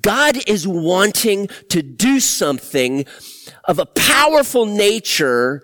God is wanting to do something of a powerful nature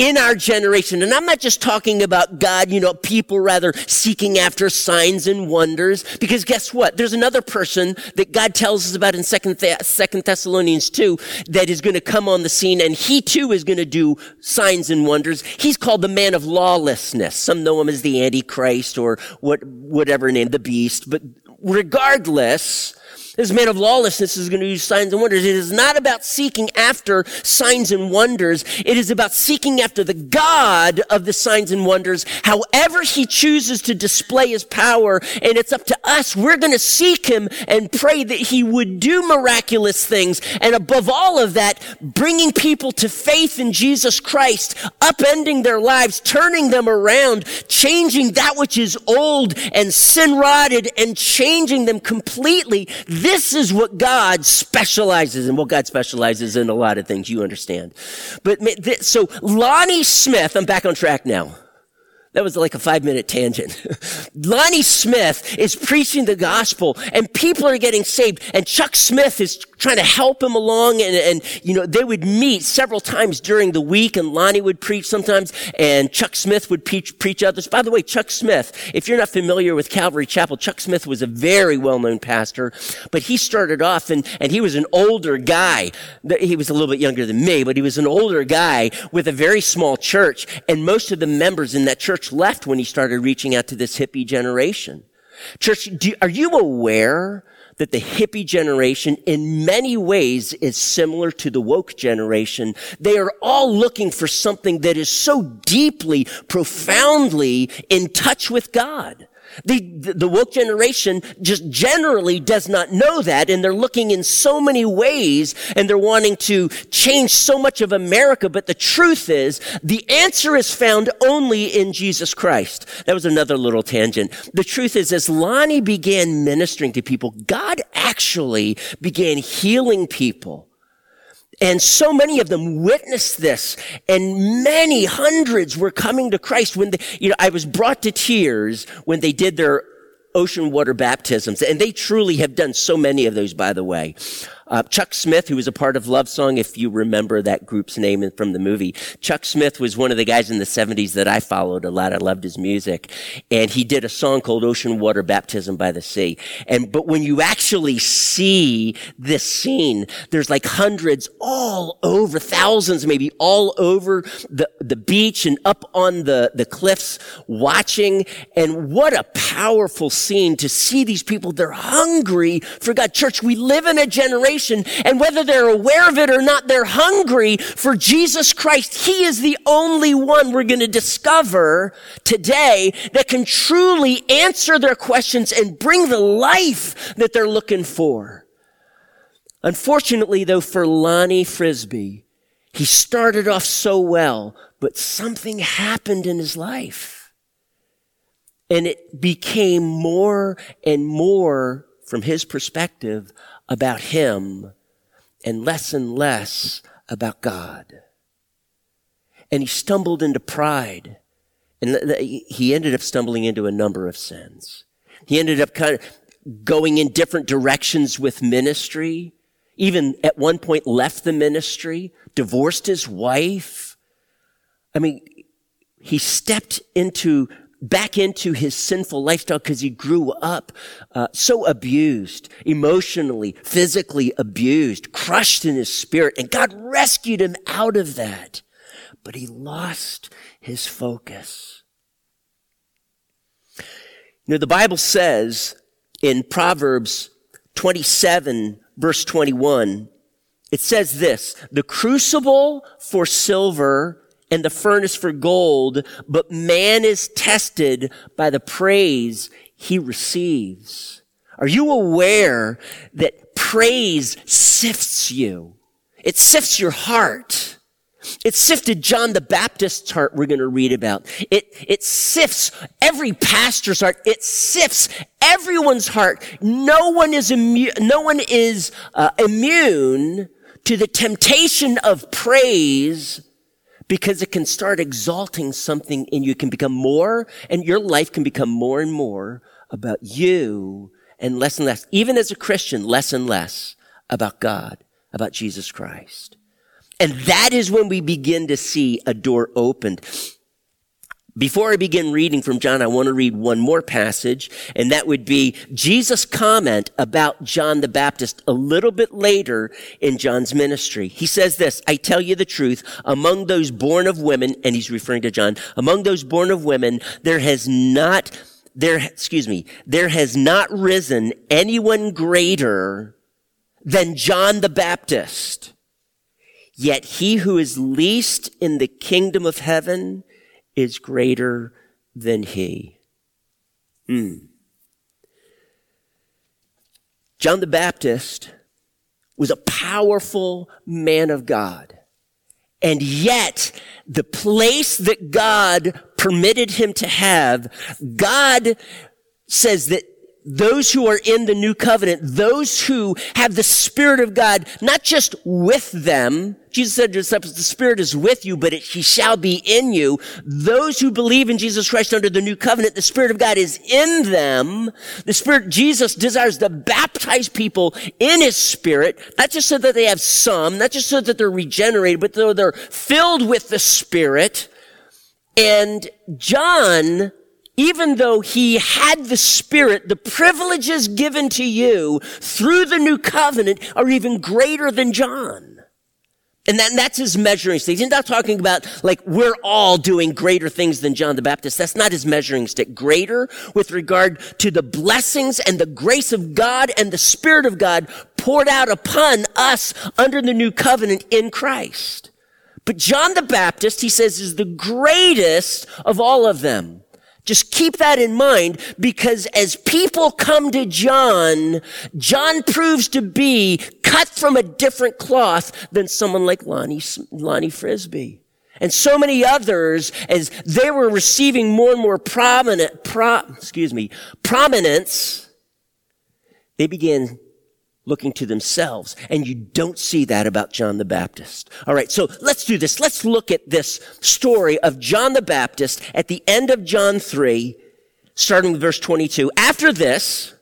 in our generation. And I'm not just talking about God, you know, people rather seeking after signs and wonders. Because guess what? There's another person that God tells us about in Second, Second Thessalonians 2 that is going to come on the scene and he too is going to do signs and wonders. He's called the man of lawlessness. Some know him as the Antichrist or what, whatever name, the beast. But regardless, this man of lawlessness is going to use signs and wonders. It is not about seeking after signs and wonders. It is about seeking after the God of the signs and wonders, however he chooses to display his power. And it's up to us. We're going to seek him and pray that he would do miraculous things. And above all of that, bringing people to faith in Jesus Christ, upending their lives, turning them around, changing that which is old and sin rotted and changing them completely. This this is what God specializes in. Well, God specializes in a lot of things, you understand. But so Lonnie Smith, I'm back on track now. That was like a five minute tangent. Lonnie Smith is preaching the gospel and people are getting saved and Chuck Smith is trying to help him along and, and, you know, they would meet several times during the week and Lonnie would preach sometimes and Chuck Smith would preach, preach others. By the way, Chuck Smith, if you're not familiar with Calvary Chapel, Chuck Smith was a very well-known pastor, but he started off and, and he was an older guy. He was a little bit younger than me, but he was an older guy with a very small church and most of the members in that church left when he started reaching out to this hippie generation. Church, do, are you aware that the hippie generation in many ways is similar to the woke generation. They are all looking for something that is so deeply, profoundly in touch with God. The, the woke generation just generally does not know that and they're looking in so many ways and they're wanting to change so much of America. But the truth is the answer is found only in Jesus Christ. That was another little tangent. The truth is as Lonnie began ministering to people, God actually began healing people. And so many of them witnessed this and many hundreds were coming to Christ when they, you know, I was brought to tears when they did their ocean water baptisms. And they truly have done so many of those, by the way. Uh, Chuck Smith, who was a part of Love Song, if you remember that group's name from the movie, Chuck Smith was one of the guys in the 70s that I followed a lot. I loved his music. And he did a song called Ocean Water Baptism by the Sea. And, but when you actually see this scene, there's like hundreds all over, thousands maybe, all over the, the beach and up on the, the cliffs watching. And what a powerful scene to see these people. They're hungry for God. Church, we live in a generation And whether they're aware of it or not, they're hungry for Jesus Christ. He is the only one we're going to discover today that can truly answer their questions and bring the life that they're looking for. Unfortunately, though, for Lonnie Frisbee, he started off so well, but something happened in his life. And it became more and more, from his perspective, about him and less and less about God. And he stumbled into pride. And he ended up stumbling into a number of sins. He ended up kind of going in different directions with ministry. Even at one point left the ministry, divorced his wife. I mean, he stepped into back into his sinful lifestyle because he grew up uh, so abused, emotionally, physically abused, crushed in his spirit, and God rescued him out of that. But he lost his focus. You know, the Bible says in Proverbs 27 verse 21, it says this, the crucible for silver and the furnace for gold, but man is tested by the praise he receives. Are you aware that praise sifts you? It sifts your heart. It sifted John the Baptist's heart we're going to read about. It, it sifts every pastor's heart. It sifts everyone's heart. No one is immune, no one is uh, immune to the temptation of praise because it can start exalting something in you. It can become more, and your life can become more and more about you and less and less, even as a Christian, less and less about God, about Jesus Christ. And that is when we begin to see a door opened. Before I begin reading from John, I want to read one more passage, and that would be Jesus' comment about John the Baptist a little bit later in John's ministry. He says this, I tell you the truth, among those born of women, and he's referring to John, among those born of women, there has not, there, excuse me, there has not risen anyone greater than John the Baptist. Yet he who is least in the kingdom of heaven is greater than he. Hmm. John the Baptist was a powerful man of God. And yet, the place that God permitted him to have, God says that those who are in the new covenant, those who have the Spirit of God, not just with them, Jesus said to his disciples, the Spirit is with you, but it, he shall be in you. Those who believe in Jesus Christ under the new covenant, the Spirit of God is in them. The Spirit, Jesus desires to baptize people in His Spirit, not just so that they have some, not just so that they're regenerated, but so they're filled with the Spirit. And John even though he had the Spirit, the privileges given to you through the new covenant are even greater than John. And, that, and that's his measuring stick. He's not talking about like we're all doing greater things than John the Baptist. That's not his measuring stick. Greater with regard to the blessings and the grace of God and the Spirit of God poured out upon us under the new covenant in Christ. But John the Baptist, he says, is the greatest of all of them. Just keep that in mind because as people come to John, John proves to be cut from a different cloth than someone like Lonnie, Lonnie Frisbee. And so many others, as they were receiving more and more prominent, pro, excuse me, prominence, they began looking to themselves. And you don't see that about John the Baptist. All right. So let's do this. Let's look at this story of John the Baptist at the end of John 3, starting with verse 22. After this,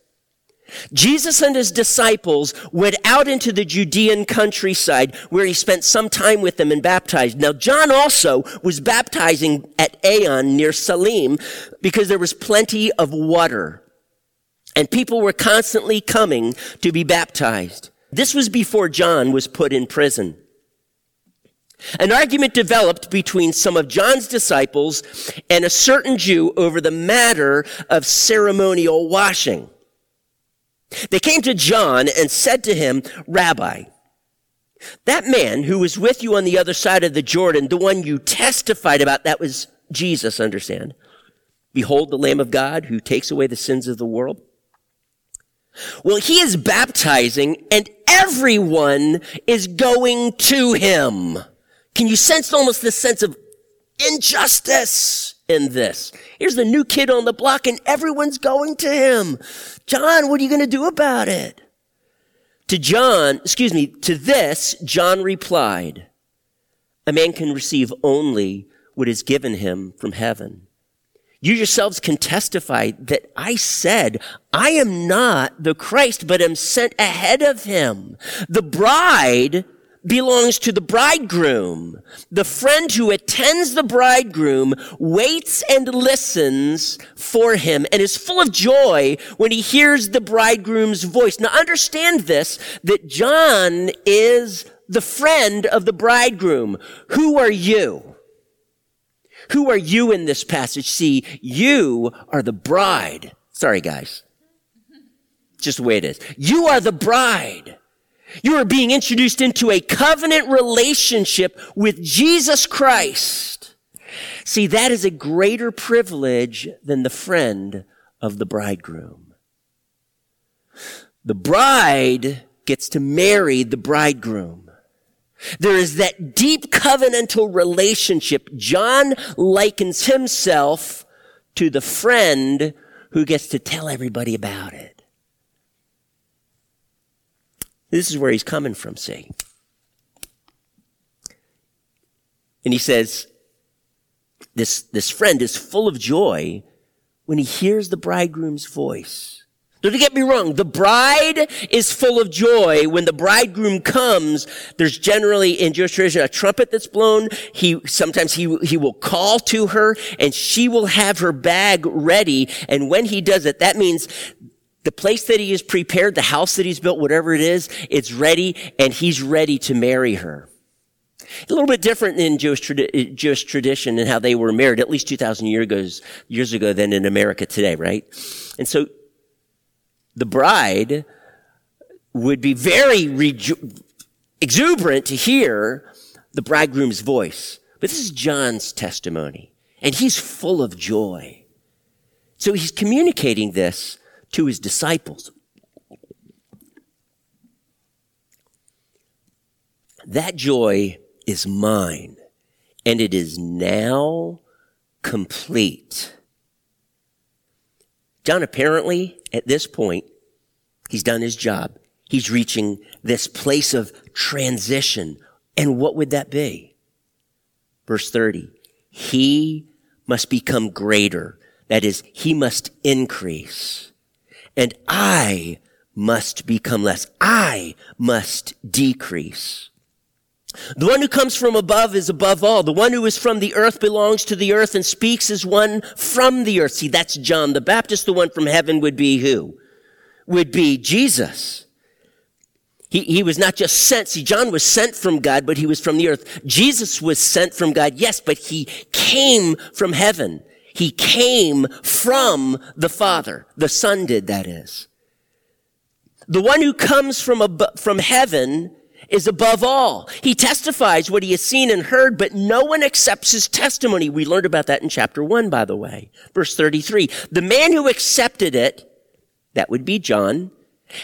Jesus and his disciples went out into the Judean countryside where he spent some time with them and baptized. Now, John also was baptizing at Aenon near Salim because there was plenty of water. And people were constantly coming to be baptized. This was before John was put in prison. An argument developed between some of John's disciples and a certain Jew over the matter of ceremonial washing. They came to John and said to him, Rabbi, that man who was with you on the other side of the Jordan, the one you testified about, that was Jesus, understand? Behold the Lamb of God who takes away the sins of the world. Well, he is baptizing and everyone is going to him. Can you sense almost this sense of injustice in this? Here's the new kid on the block and everyone's going to him. John, what are you going to do about it? To John, excuse me, to this, John replied, a man can receive only what is given him from heaven. You yourselves can testify that I said, I am not the Christ, but am sent ahead of him. The bride belongs to the bridegroom. The friend who attends the bridegroom waits and listens for him and is full of joy when he hears the bridegroom's voice. Now understand this, that John is the friend of the bridegroom. Who are you? Who are you in this passage? See, you are the bride. Sorry, guys. Just the way it is. You are the bride. You are being introduced into a covenant relationship with Jesus Christ. See, that is a greater privilege than the friend of the bridegroom. The bride gets to marry the bridegroom. There is that deep covenantal relationship. John likens himself to the friend who gets to tell everybody about it. This is where he's coming from, see. And he says, this, this friend is full of joy when he hears the bridegroom's voice. Don't get me wrong. The bride is full of joy. When the bridegroom comes, there's generally in Jewish tradition a trumpet that's blown. He, sometimes he, he will call to her and she will have her bag ready. And when he does it, that means the place that he has prepared, the house that he's built, whatever it is, it's ready and he's ready to marry her. A little bit different in Jewish, Jewish tradition and how they were married at least 2,000 years ago, years ago than in America today, right? And so the bride would be very reju- exuberant to hear the bridegroom's voice. But this is John's testimony, and he's full of joy. So he's communicating this to his disciples. That joy is mine, and it is now complete. Apparently, at this point, he's done his job. He's reaching this place of transition. And what would that be? Verse 30. He must become greater. That is, he must increase. And I must become less. I must decrease. The one who comes from above is above all. The one who is from the earth belongs to the earth and speaks as one from the earth. See, that's John the Baptist. The one from heaven would be who? Would be Jesus. He, he was not just sent. See, John was sent from God, but he was from the earth. Jesus was sent from God, yes, but he came from heaven. He came from the Father. The Son did, that is. The one who comes from, ab- from heaven is above all. He testifies what he has seen and heard, but no one accepts his testimony. We learned about that in chapter one, by the way. Verse 33. The man who accepted it, that would be John,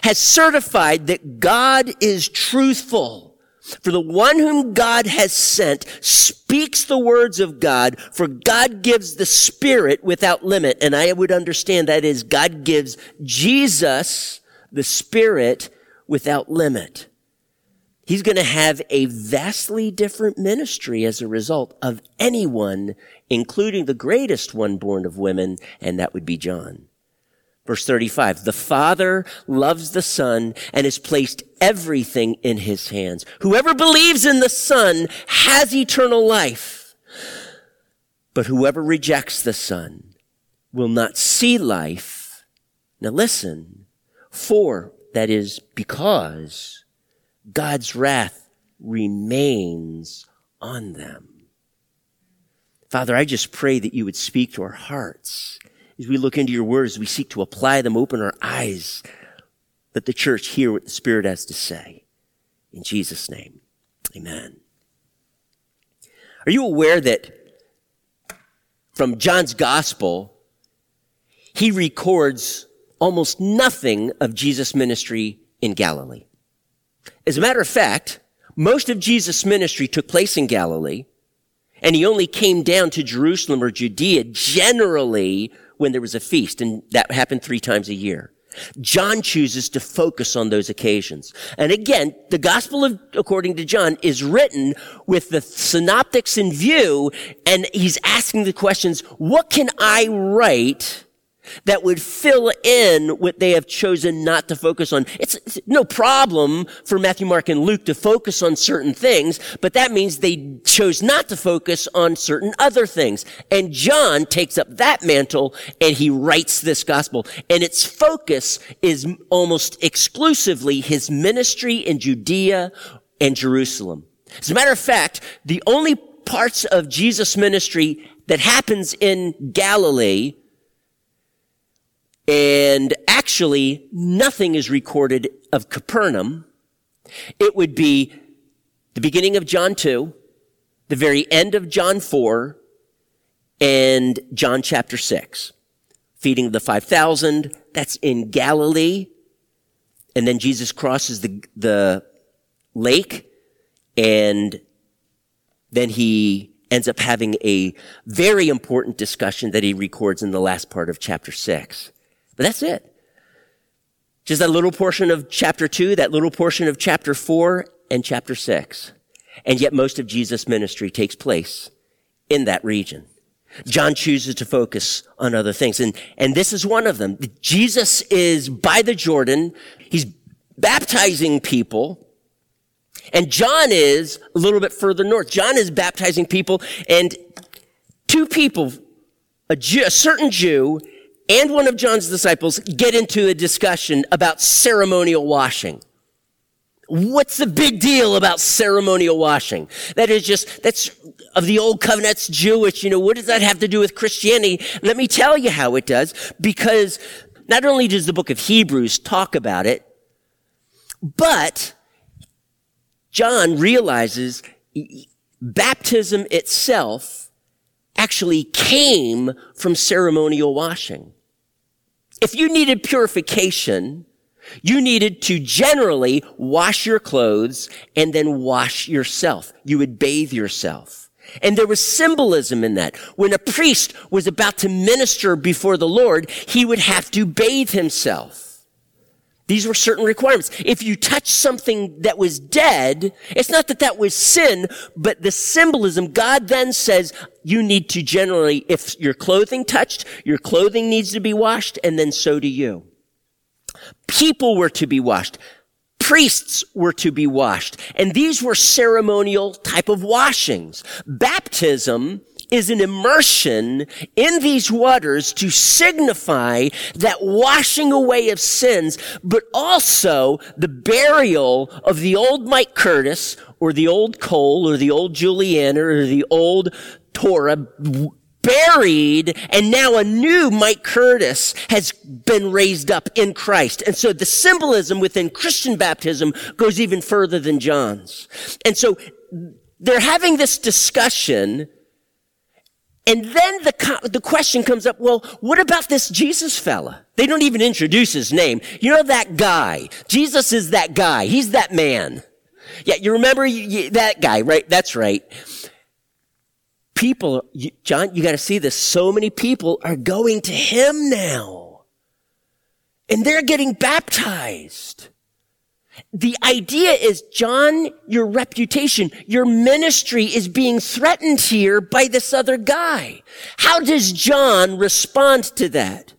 has certified that God is truthful. For the one whom God has sent speaks the words of God, for God gives the Spirit without limit. And I would understand that is God gives Jesus the Spirit without limit. He's going to have a vastly different ministry as a result of anyone, including the greatest one born of women, and that would be John. Verse 35, the Father loves the Son and has placed everything in his hands. Whoever believes in the Son has eternal life. But whoever rejects the Son will not see life. Now listen, for, that is because, God's wrath remains on them. Father, I just pray that you would speak to our hearts as we look into your words, we seek to apply them, open our eyes, let the church hear what the Spirit has to say. In Jesus' name, amen. Are you aware that from John's gospel, he records almost nothing of Jesus' ministry in Galilee? As a matter of fact, most of Jesus' ministry took place in Galilee, and he only came down to Jerusalem or Judea generally when there was a feast, and that happened three times a year. John chooses to focus on those occasions. And again, the gospel of, according to John is written with the synoptics in view, and he's asking the questions, what can I write that would fill in what they have chosen not to focus on. It's, it's, no problem for Matthew, Mark, and Luke to focus on certain things, but that means they chose not to focus on certain other things. And John takes up that mantle and he writes this gospel. And its focus is almost exclusively his ministry in Judea and Jerusalem. As a matter of fact, the only parts of Jesus' ministry that happens in Galilee and actually, nothing is recorded of Capernaum. It would be the beginning of John 2, the very end of John 4, and John chapter 6. Feeding the 5,000, that's in Galilee. And then Jesus crosses the, the lake, and then he ends up having a very important discussion that he records in the last part of chapter 6. But that's it. Just that little portion of chapter two, that little portion of chapter four and chapter six. And yet most of Jesus' ministry takes place in that region. John chooses to focus on other things. And, and this is one of them. Jesus is by the Jordan. He's baptizing people. And John is a little bit further north. John is baptizing people and two people, a, Jew, a certain Jew and one of John's disciples get into a discussion about ceremonial washing. What's the big deal about ceremonial washing? That is just, that's of the old covenant's Jewish. You know, what does that have to do with Christianity? Let me tell you how it does. Because not only does the book of Hebrews talk about it, but John realizes baptism itself actually came from ceremonial washing. If you needed purification, you needed to generally wash your clothes and then wash yourself. You would bathe yourself. And there was symbolism in that. When a priest was about to minister before the Lord, he would have to bathe himself. These were certain requirements. If you touch something that was dead, it's not that that was sin, but the symbolism, God then says you need to generally, if your clothing touched, your clothing needs to be washed, and then so do you. People were to be washed. Priests were to be washed. And these were ceremonial type of washings. Baptism is an immersion in these waters to signify that washing away of sins, but also the burial of the old Mike Curtis or the old Cole or the old Juliana or the old Torah buried and now a new Mike Curtis has been raised up in Christ. And so the symbolism within Christian baptism goes even further than John's. And so they're having this discussion and then the, the question comes up, well, what about this Jesus fella? They don't even introduce his name. You know that guy. Jesus is that guy. He's that man. Yeah, you remember you, you, that guy, right? That's right. People, you, John, you got to see this. So many people are going to him now. And they're getting baptized. The idea is, John, your reputation, your ministry is being threatened here by this other guy. How does John respond to that?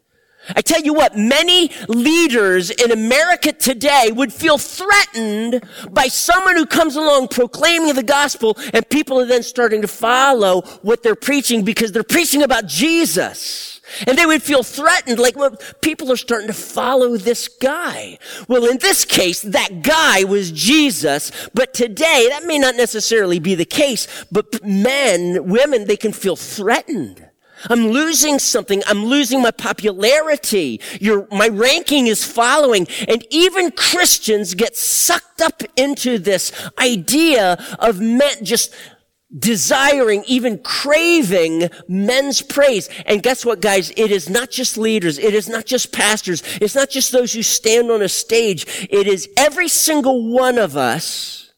I tell you what, many leaders in America today would feel threatened by someone who comes along proclaiming the gospel and people are then starting to follow what they're preaching because they're preaching about Jesus. And they would feel threatened, like, well, people are starting to follow this guy. Well, in this case, that guy was Jesus, but today, that may not necessarily be the case, but men, women, they can feel threatened. I'm losing something. I'm losing my popularity. Your, my ranking is following. And even Christians get sucked up into this idea of men just desiring, even craving men's praise. And guess what, guys? It is not just leaders. It is not just pastors. It's not just those who stand on a stage. It is every single one of us.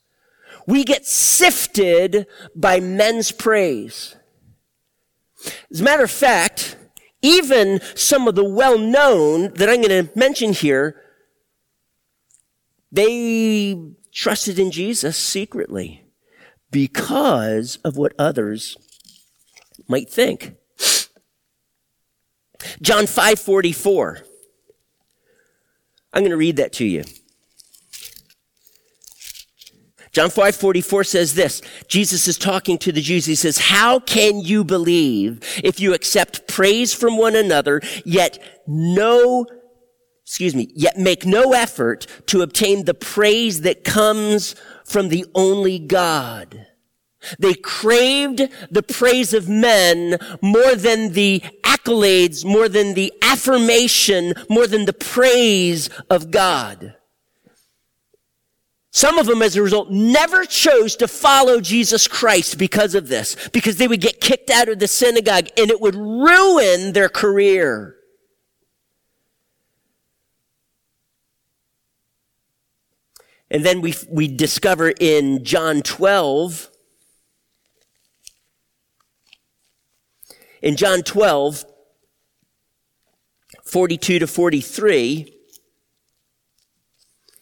We get sifted by men's praise. As a matter of fact, even some of the well-known that I'm going to mention here, they trusted in Jesus secretly because of what others might think. John 5:44. I'm going to read that to you. John 5:44 says this. Jesus is talking to the Jews. He says, "How can you believe if you accept praise from one another, yet no excuse me, yet make no effort to obtain the praise that comes from the only God. They craved the praise of men more than the accolades, more than the affirmation, more than the praise of God. Some of them, as a result, never chose to follow Jesus Christ because of this, because they would get kicked out of the synagogue and it would ruin their career. And then we, we discover in John 12, in John 12, 42 to 43,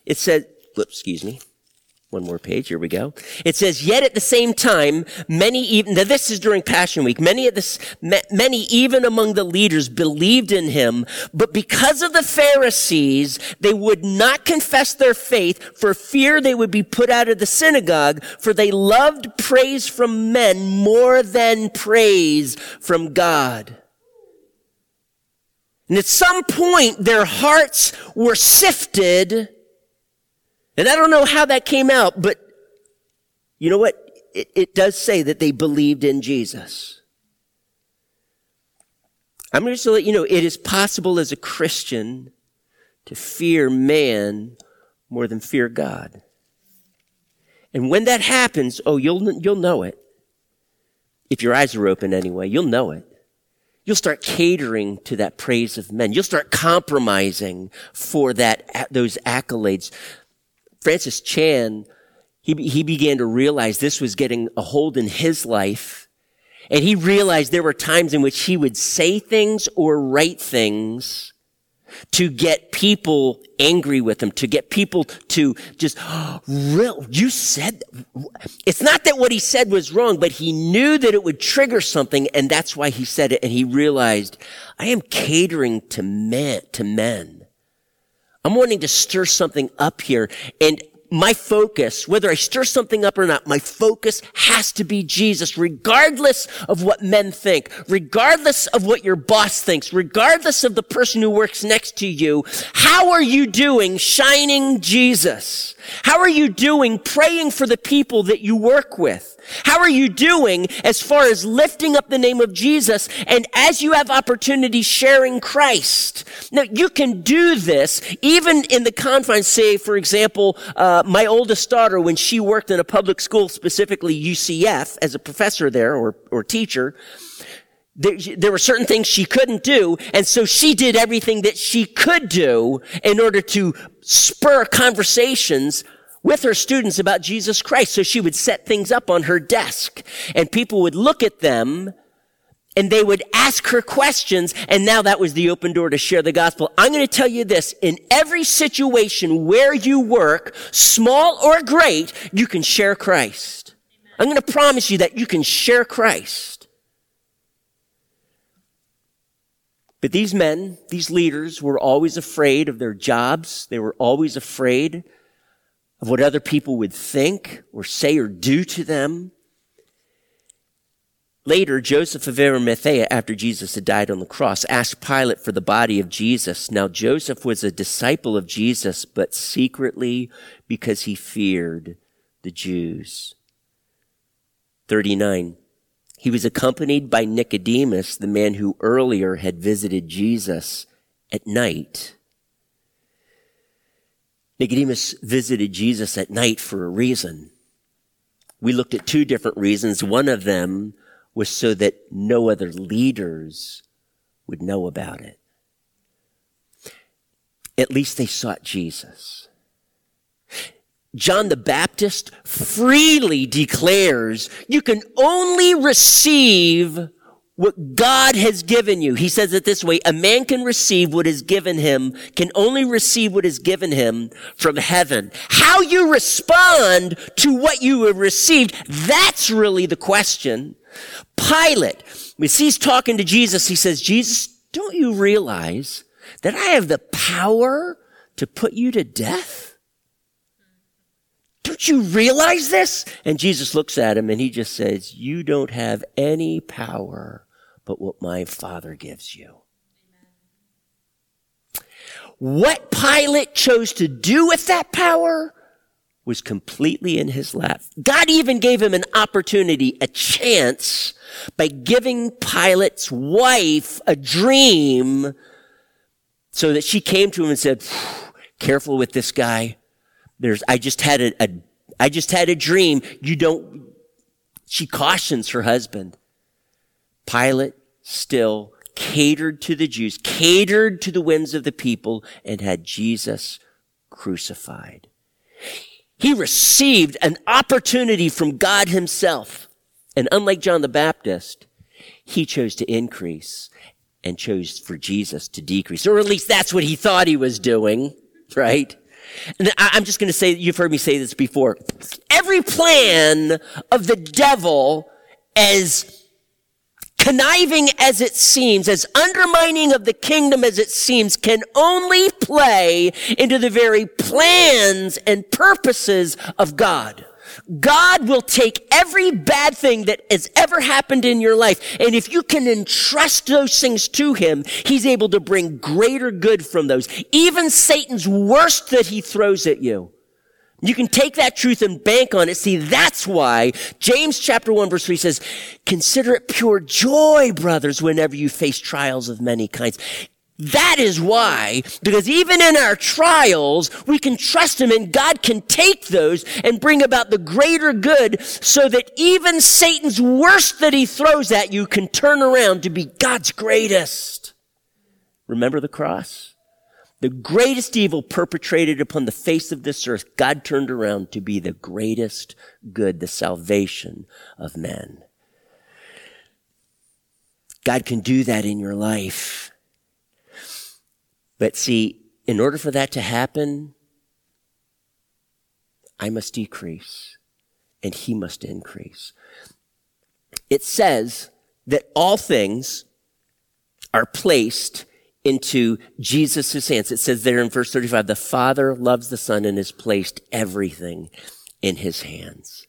it said, whoops, excuse me, One more page. Here we go. It says, yet at the same time, many even, now this is during Passion Week, many of this, many even among the leaders believed in him, but because of the Pharisees, they would not confess their faith for fear they would be put out of the synagogue, for they loved praise from men more than praise from God. And at some point, their hearts were sifted and I don't know how that came out, but you know what? It, it does say that they believed in Jesus. I'm going to let you know it is possible as a Christian to fear man more than fear God. And when that happens, oh, you'll, you'll know it. If your eyes are open anyway, you'll know it. You'll start catering to that praise of men. You'll start compromising for that, those accolades. Francis Chan, he, he began to realize this was getting a hold in his life. And he realized there were times in which he would say things or write things to get people angry with him, to get people to just, oh, real, you said, it's not that what he said was wrong, but he knew that it would trigger something and that's why he said it. And he realized, I am catering to men, to men. I'm wanting to stir something up here. And my focus, whether I stir something up or not, my focus has to be Jesus, regardless of what men think, regardless of what your boss thinks, regardless of the person who works next to you. How are you doing shining Jesus? How are you doing praying for the people that you work with? How are you doing as far as lifting up the name of Jesus and as you have opportunity sharing Christ? Now, you can do this even in the confines, say, for example, uh, my oldest daughter, when she worked in a public school, specifically UCF, as a professor there or, or teacher, there, there, were certain things she couldn't do, and so she did everything that she could do in order to spur conversations with her students about Jesus Christ. So she would set things up on her desk and people would look at them and they would ask her questions. And now that was the open door to share the gospel. I'm going to tell you this. In every situation where you work, small or great, you can share Christ. I'm going to promise you that you can share Christ. But these men, these leaders were always afraid of their jobs. They were always afraid of what other people would think or say or do to them. Later, Joseph of Arimathea, after Jesus had died on the cross, asked Pilate for the body of Jesus. Now, Joseph was a disciple of Jesus, but secretly because he feared the Jews. 39. He was accompanied by Nicodemus, the man who earlier had visited Jesus at night. Nicodemus visited Jesus at night for a reason. We looked at two different reasons. One of them was so that no other leaders would know about it. At least they sought Jesus. John the Baptist freely declares you can only receive what God has given you. He says it this way, a man can receive what is given him, can only receive what is given him from heaven. How you respond to what you have received, that's really the question. Pilate, as he's talking to Jesus, he says, Jesus, don't you realize that I have the power to put you to death? Don't you realize this? And Jesus looks at him and he just says, you don't have any power but what my Father gives you. What Pilate chose to do with that power was completely in his lap. God even gave him an opportunity, a chance, by giving Pilate's wife a dream so that she came to him and said, careful with this guy. There's, I just had a, a I just had a dream. You don't, she cautions her husband. Pilate still catered to the Jews, catered to the whims of the people, and had Jesus crucified. He received an opportunity from God himself. And unlike John the Baptist, he chose to increase and chose for Jesus to decrease. Or at least that's what he thought he was doing, right? And I'm just going to say, you've heard me say this before. Every plan of the devil, as conniving as it seems, as undermining of the kingdom as it seems, can only play into the very plans and purposes of God. God will take every bad thing that has ever happened in your life. And if you can entrust those things to him, he's able to bring greater good from those. Even Satan's worst that he throws at you. You can take that truth and bank on it. See, that's why James chapter 1 verse 3 says, consider it pure joy, brothers, whenever you face trials of many kinds. That is why, because even in our trials, we can trust Him and God can take those and bring about the greater good so that even Satan's worst that he throws at you can turn around to be God's greatest. Remember the cross? The greatest evil perpetrated upon the face of this earth, God turned around to be the greatest good, the salvation of men. God can do that in your life. But see, in order for that to happen, I must decrease and he must increase. It says that all things are placed into Jesus' hands. It says there in verse 35, the Father loves the Son and has placed everything in his hands.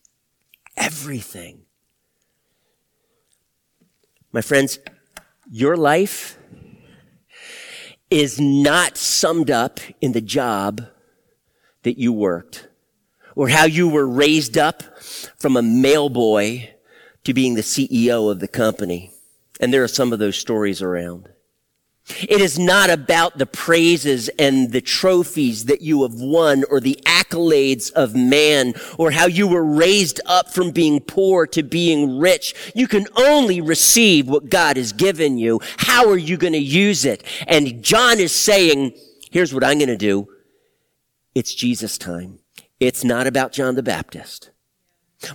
Everything. My friends, your life is not summed up in the job that you worked or how you were raised up from a mail boy to being the CEO of the company. And there are some of those stories around. It is not about the praises and the trophies that you have won or the accolades of man or how you were raised up from being poor to being rich. You can only receive what God has given you. How are you going to use it? And John is saying, here's what I'm going to do. It's Jesus time. It's not about John the Baptist.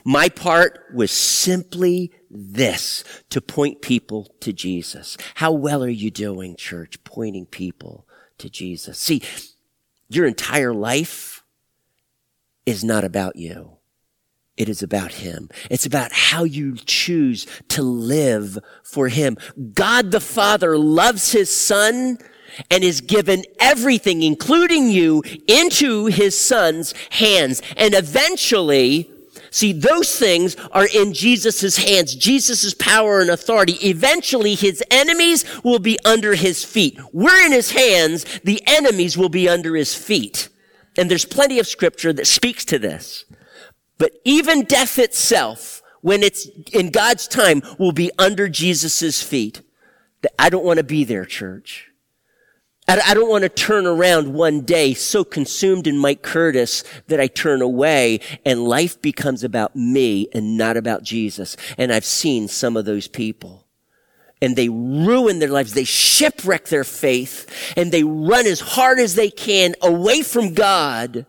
My part was simply this to point people to Jesus. How well are you doing, church, pointing people to Jesus? See, your entire life is not about you. It is about Him. It's about how you choose to live for Him. God the Father loves His Son and has given everything, including you, into His Son's hands. And eventually, See, those things are in Jesus' hands, Jesus' power and authority. Eventually, his enemies will be under his feet. We're in his hands, the enemies will be under his feet. And there's plenty of scripture that speaks to this. But even death itself, when it's in God's time, will be under Jesus' feet. I don't want to be there, church. I don't want to turn around one day so consumed in Mike Curtis that I turn away and life becomes about me and not about Jesus. And I've seen some of those people and they ruin their lives. They shipwreck their faith and they run as hard as they can away from God.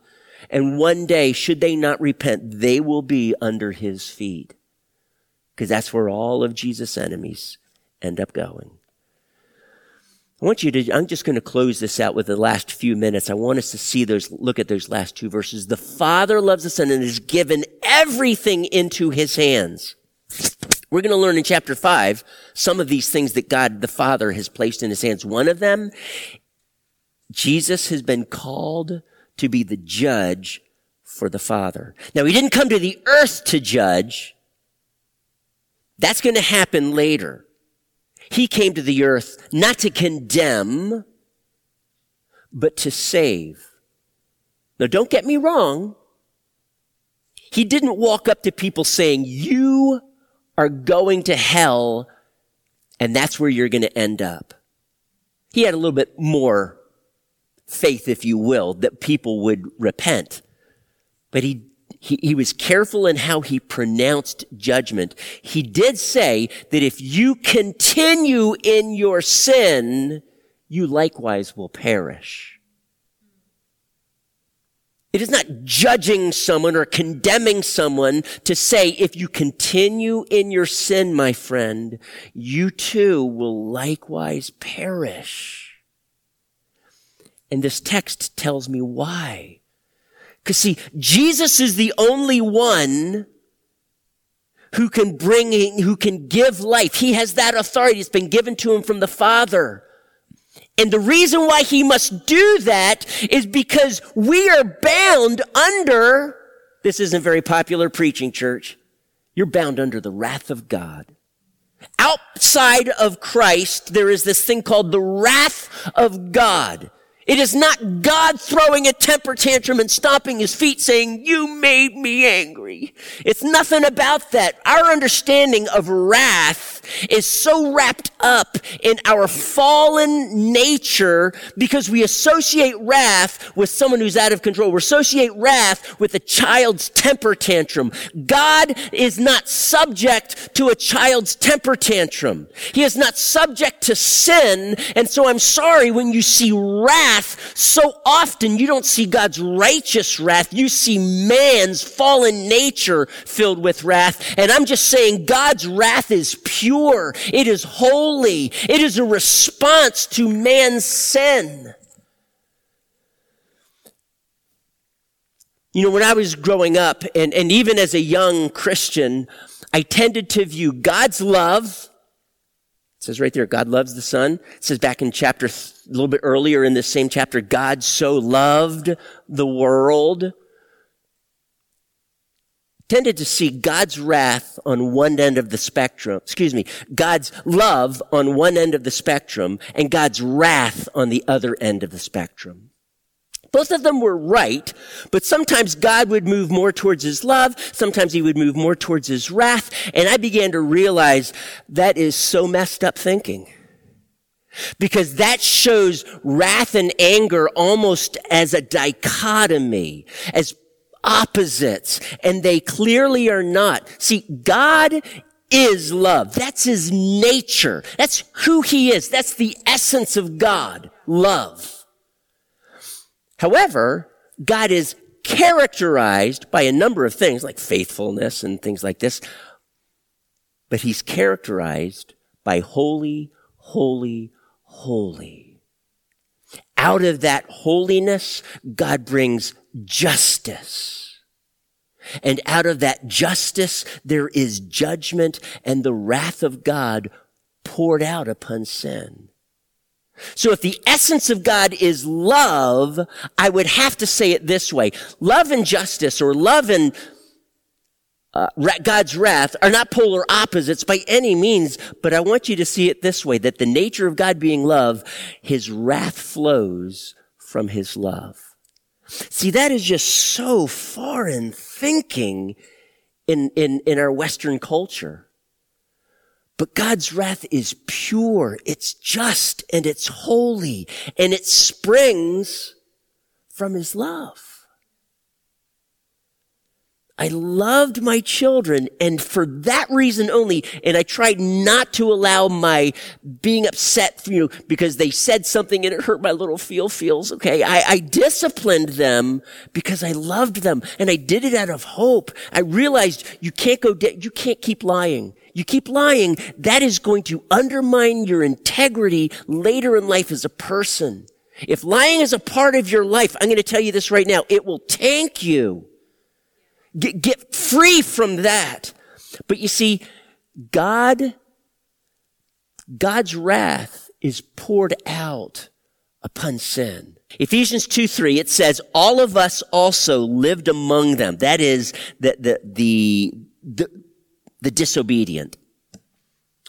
And one day, should they not repent, they will be under his feet. Because that's where all of Jesus' enemies end up going. I want you to, I'm just going to close this out with the last few minutes. I want us to see those, look at those last two verses. The Father loves the Son and has given everything into His hands. We're going to learn in chapter five some of these things that God the Father has placed in His hands. One of them, Jesus has been called to be the judge for the Father. Now, He didn't come to the earth to judge. That's going to happen later. He came to the earth not to condemn, but to save. Now don't get me wrong. He didn't walk up to people saying, you are going to hell and that's where you're going to end up. He had a little bit more faith, if you will, that people would repent. But he he, he was careful in how he pronounced judgment. He did say that if you continue in your sin, you likewise will perish. It is not judging someone or condemning someone to say, if you continue in your sin, my friend, you too will likewise perish. And this text tells me why. Because see, Jesus is the only one who can bring, who can give life. He has that authority. It's been given to him from the Father. And the reason why he must do that is because we are bound under, this isn't very popular preaching, church. You're bound under the wrath of God. Outside of Christ, there is this thing called the wrath of God. It is not God throwing a temper tantrum and stomping his feet saying, you made me angry. It's nothing about that. Our understanding of wrath is so wrapped up in our fallen nature because we associate wrath with someone who's out of control. We associate wrath with a child's temper tantrum. God is not subject to a child's temper tantrum. He is not subject to sin. And so I'm sorry when you see wrath so often you don't see God's righteous wrath. You see man's fallen nature filled with wrath. And I'm just saying God's wrath is pure pure. It is holy. It is a response to man's sin. You know, when I was growing up and, and even as a young Christian, I tended to view God's love. It says right there, God loves the Son. It says back in chapter, a little bit earlier in this same chapter, God so loved the world tended to see God's wrath on one end of the spectrum, excuse me, God's love on one end of the spectrum and God's wrath on the other end of the spectrum. Both of them were right, but sometimes God would move more towards his love, sometimes he would move more towards his wrath, and I began to realize that is so messed up thinking. Because that shows wrath and anger almost as a dichotomy, as opposites, and they clearly are not. See, God is love. That's his nature. That's who he is. That's the essence of God, love. However, God is characterized by a number of things like faithfulness and things like this, but he's characterized by holy, holy, holy. Out of that holiness, God brings justice. And out of that justice, there is judgment and the wrath of God poured out upon sin. So if the essence of God is love, I would have to say it this way. Love and justice or love and uh, God's wrath are not polar opposites by any means, but I want you to see it this way, that the nature of God being love, his wrath flows from his love. See, that is just so foreign thinking in, in, in our Western culture. But God's wrath is pure, it's just, and it's holy, and it springs from His love. I loved my children and for that reason only, and I tried not to allow my being upset, you know, because they said something and it hurt my little feel feels, okay? I, I disciplined them because I loved them and I did it out of hope. I realized you can't go, de- you can't keep lying. You keep lying, that is going to undermine your integrity later in life as a person. If lying is a part of your life, I'm going to tell you this right now, it will tank you. Get, get free from that. But you see, God, God's wrath is poured out upon sin. Ephesians 2 3, it says, all of us also lived among them. That is, the, the, the, the, the disobedient.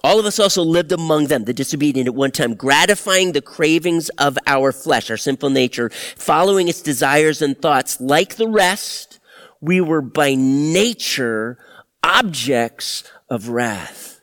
All of us also lived among them, the disobedient at one time, gratifying the cravings of our flesh, our sinful nature, following its desires and thoughts. Like the rest, we were by nature objects of wrath.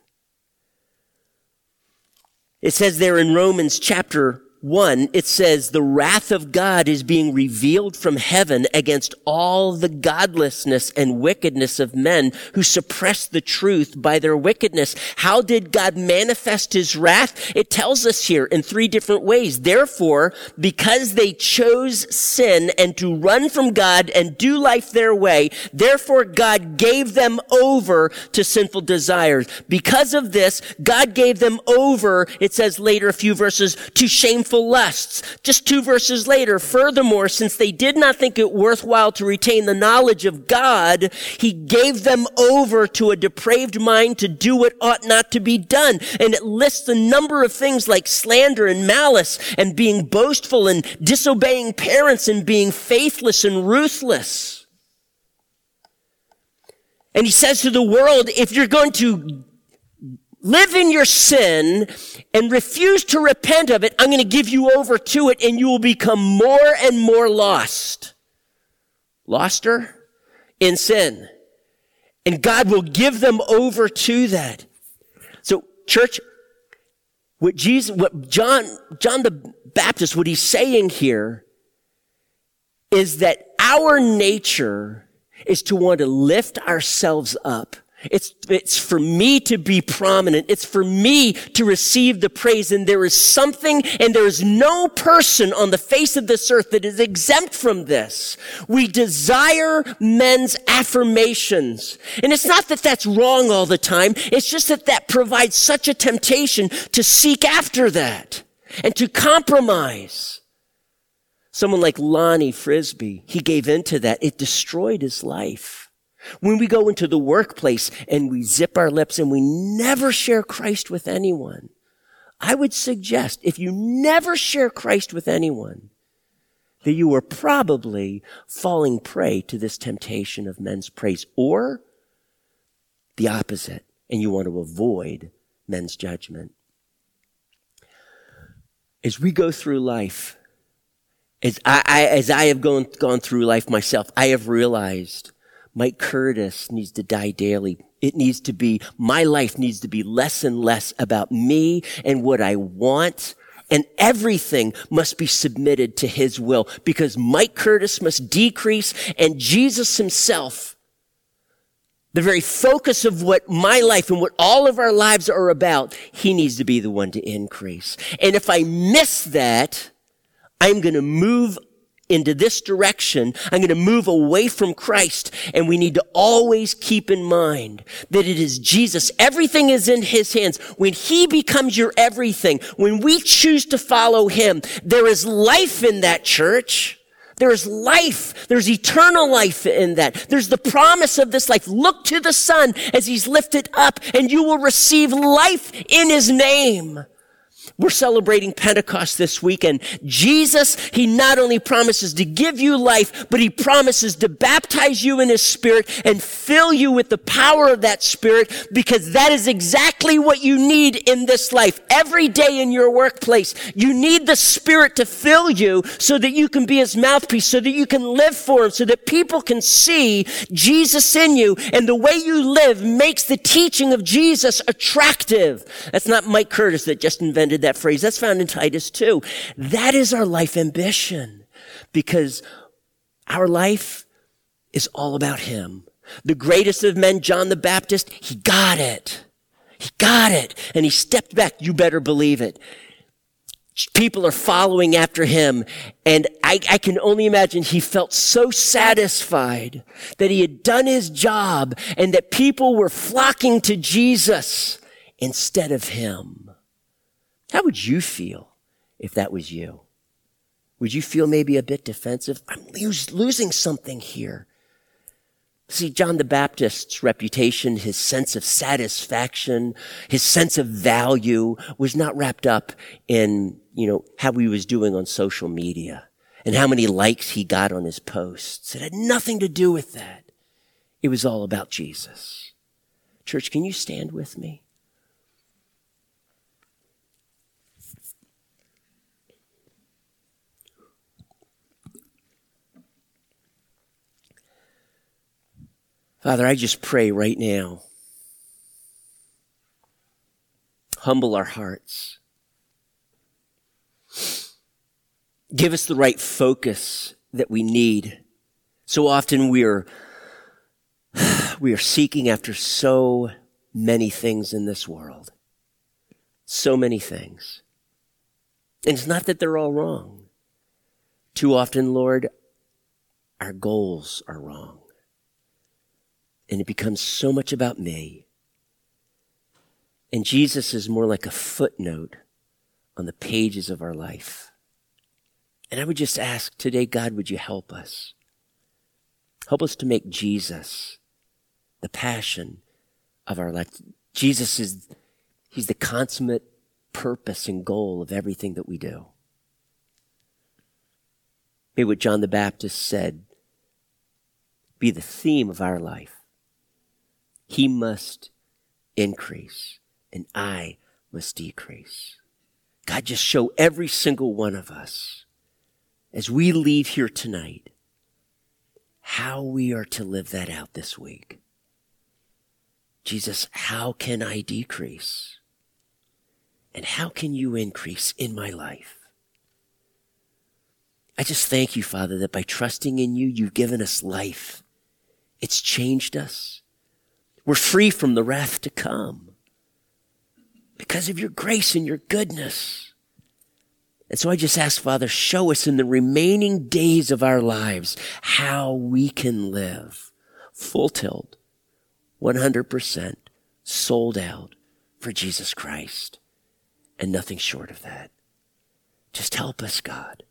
It says there in Romans chapter 1, it says, the wrath of God is being revealed from heaven against all the godlessness and wickedness of men who suppress the truth by their wickedness. How did God manifest his wrath? It tells us here in three different ways. Therefore, because they chose sin and to run from God and do life their way, therefore God gave them over to sinful desires. Because of this, God gave them over, it says later a few verses, to shameful sinful lusts. Just two verses later, furthermore, since they did not think it worthwhile to retain the knowledge of God, he gave them over to a depraved mind to do what ought not to be done. And it lists a number of things like slander and malice and being boastful and disobeying parents and being faithless and ruthless. And he says to the world, if you're going to live in your sin and refuse to repent of it, I'm going to give you over to it and you will become more and more lost. Loster in sin. And God will give them over to that. So, church, what Jesus, what John, John the Baptist, what he's saying here is that our nature is to want to lift ourselves up it's, it's for me to be prominent. It's for me to receive the praise. And there is something and there is no person on the face of this earth that is exempt from this. We desire men's affirmations. And it's not that that's wrong all the time. It's just that that provides such a temptation to seek after that and to compromise. Someone like Lonnie Frisbee, he gave into that. It destroyed his life. When we go into the workplace and we zip our lips and we never share Christ with anyone, I would suggest if you never share Christ with anyone, that you are probably falling prey to this temptation of men's praise or the opposite, and you want to avoid men's judgment. As we go through life, as I, I as I have gone, gone through life myself, I have realized Mike Curtis needs to die daily. It needs to be, my life needs to be less and less about me and what I want. And everything must be submitted to his will because Mike Curtis must decrease and Jesus himself, the very focus of what my life and what all of our lives are about, he needs to be the one to increase. And if I miss that, I'm going to move into this direction. I'm going to move away from Christ. And we need to always keep in mind that it is Jesus. Everything is in his hands. When he becomes your everything, when we choose to follow him, there is life in that church. There's life. There's eternal life in that. There's the promise of this life. Look to the Son as He's lifted up and you will receive life in His name. We're celebrating Pentecost this weekend. Jesus, He not only promises to give you life, but He promises to baptize you in His Spirit and fill you with the power of that Spirit because that is exactly what you need in this life. Every day in your workplace, you need the Spirit to fill you so that you can be His mouthpiece, so that you can live for Him, so that people can see Jesus in you and the way you live makes the teaching of Jesus attractive. That's not Mike Curtis that just invented that that phrase. That's found in Titus 2. That is our life ambition because our life is all about Him. The greatest of men, John the Baptist, he got it. He got it. And he stepped back. You better believe it. People are following after him. And I, I, can only imagine he felt so satisfied that he had done his job and that people were flocking to Jesus instead of him. How would you feel if that was you? Would you feel maybe a bit defensive? I'm losing something here. See, John the Baptist's reputation, his sense of satisfaction, his sense of value was not wrapped up in, you know, how he was doing on social media and how many likes he got on his posts. It had nothing to do with that. It was all about Jesus. Church, can you stand with me? Father, I just pray right now. Humble our hearts. Give us the right focus that we need. So often we are, we are seeking after so many things in this world. So many things. And it's not that they're all wrong. Too often, Lord, our goals are wrong and it becomes so much about me. And Jesus is more like a footnote on the pages of our life. And I would just ask today, God, would you help us? Help us to make Jesus the passion of our life. Jesus is, he's the consummate purpose and goal of everything that we do. May what John the Baptist said be the theme of our life. He must increase and I must decrease. God, just show every single one of us as we leave here tonight how we are to live that out this week. Jesus, how can I decrease? And how can you increase in my life? I just thank you, Father, that by trusting in you, you've given us life. It's changed us. We're free from the wrath to come because of your grace and your goodness. And so I just ask, Father, show us in the remaining days of our lives how we can live full tilt, 100% sold out for Jesus Christ and nothing short of that. Just help us, God.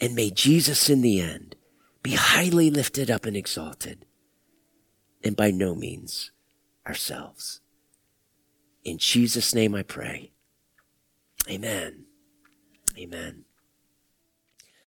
And may Jesus in the end be highly lifted up and exalted, and by no means ourselves. In Jesus' name I pray. Amen. Amen.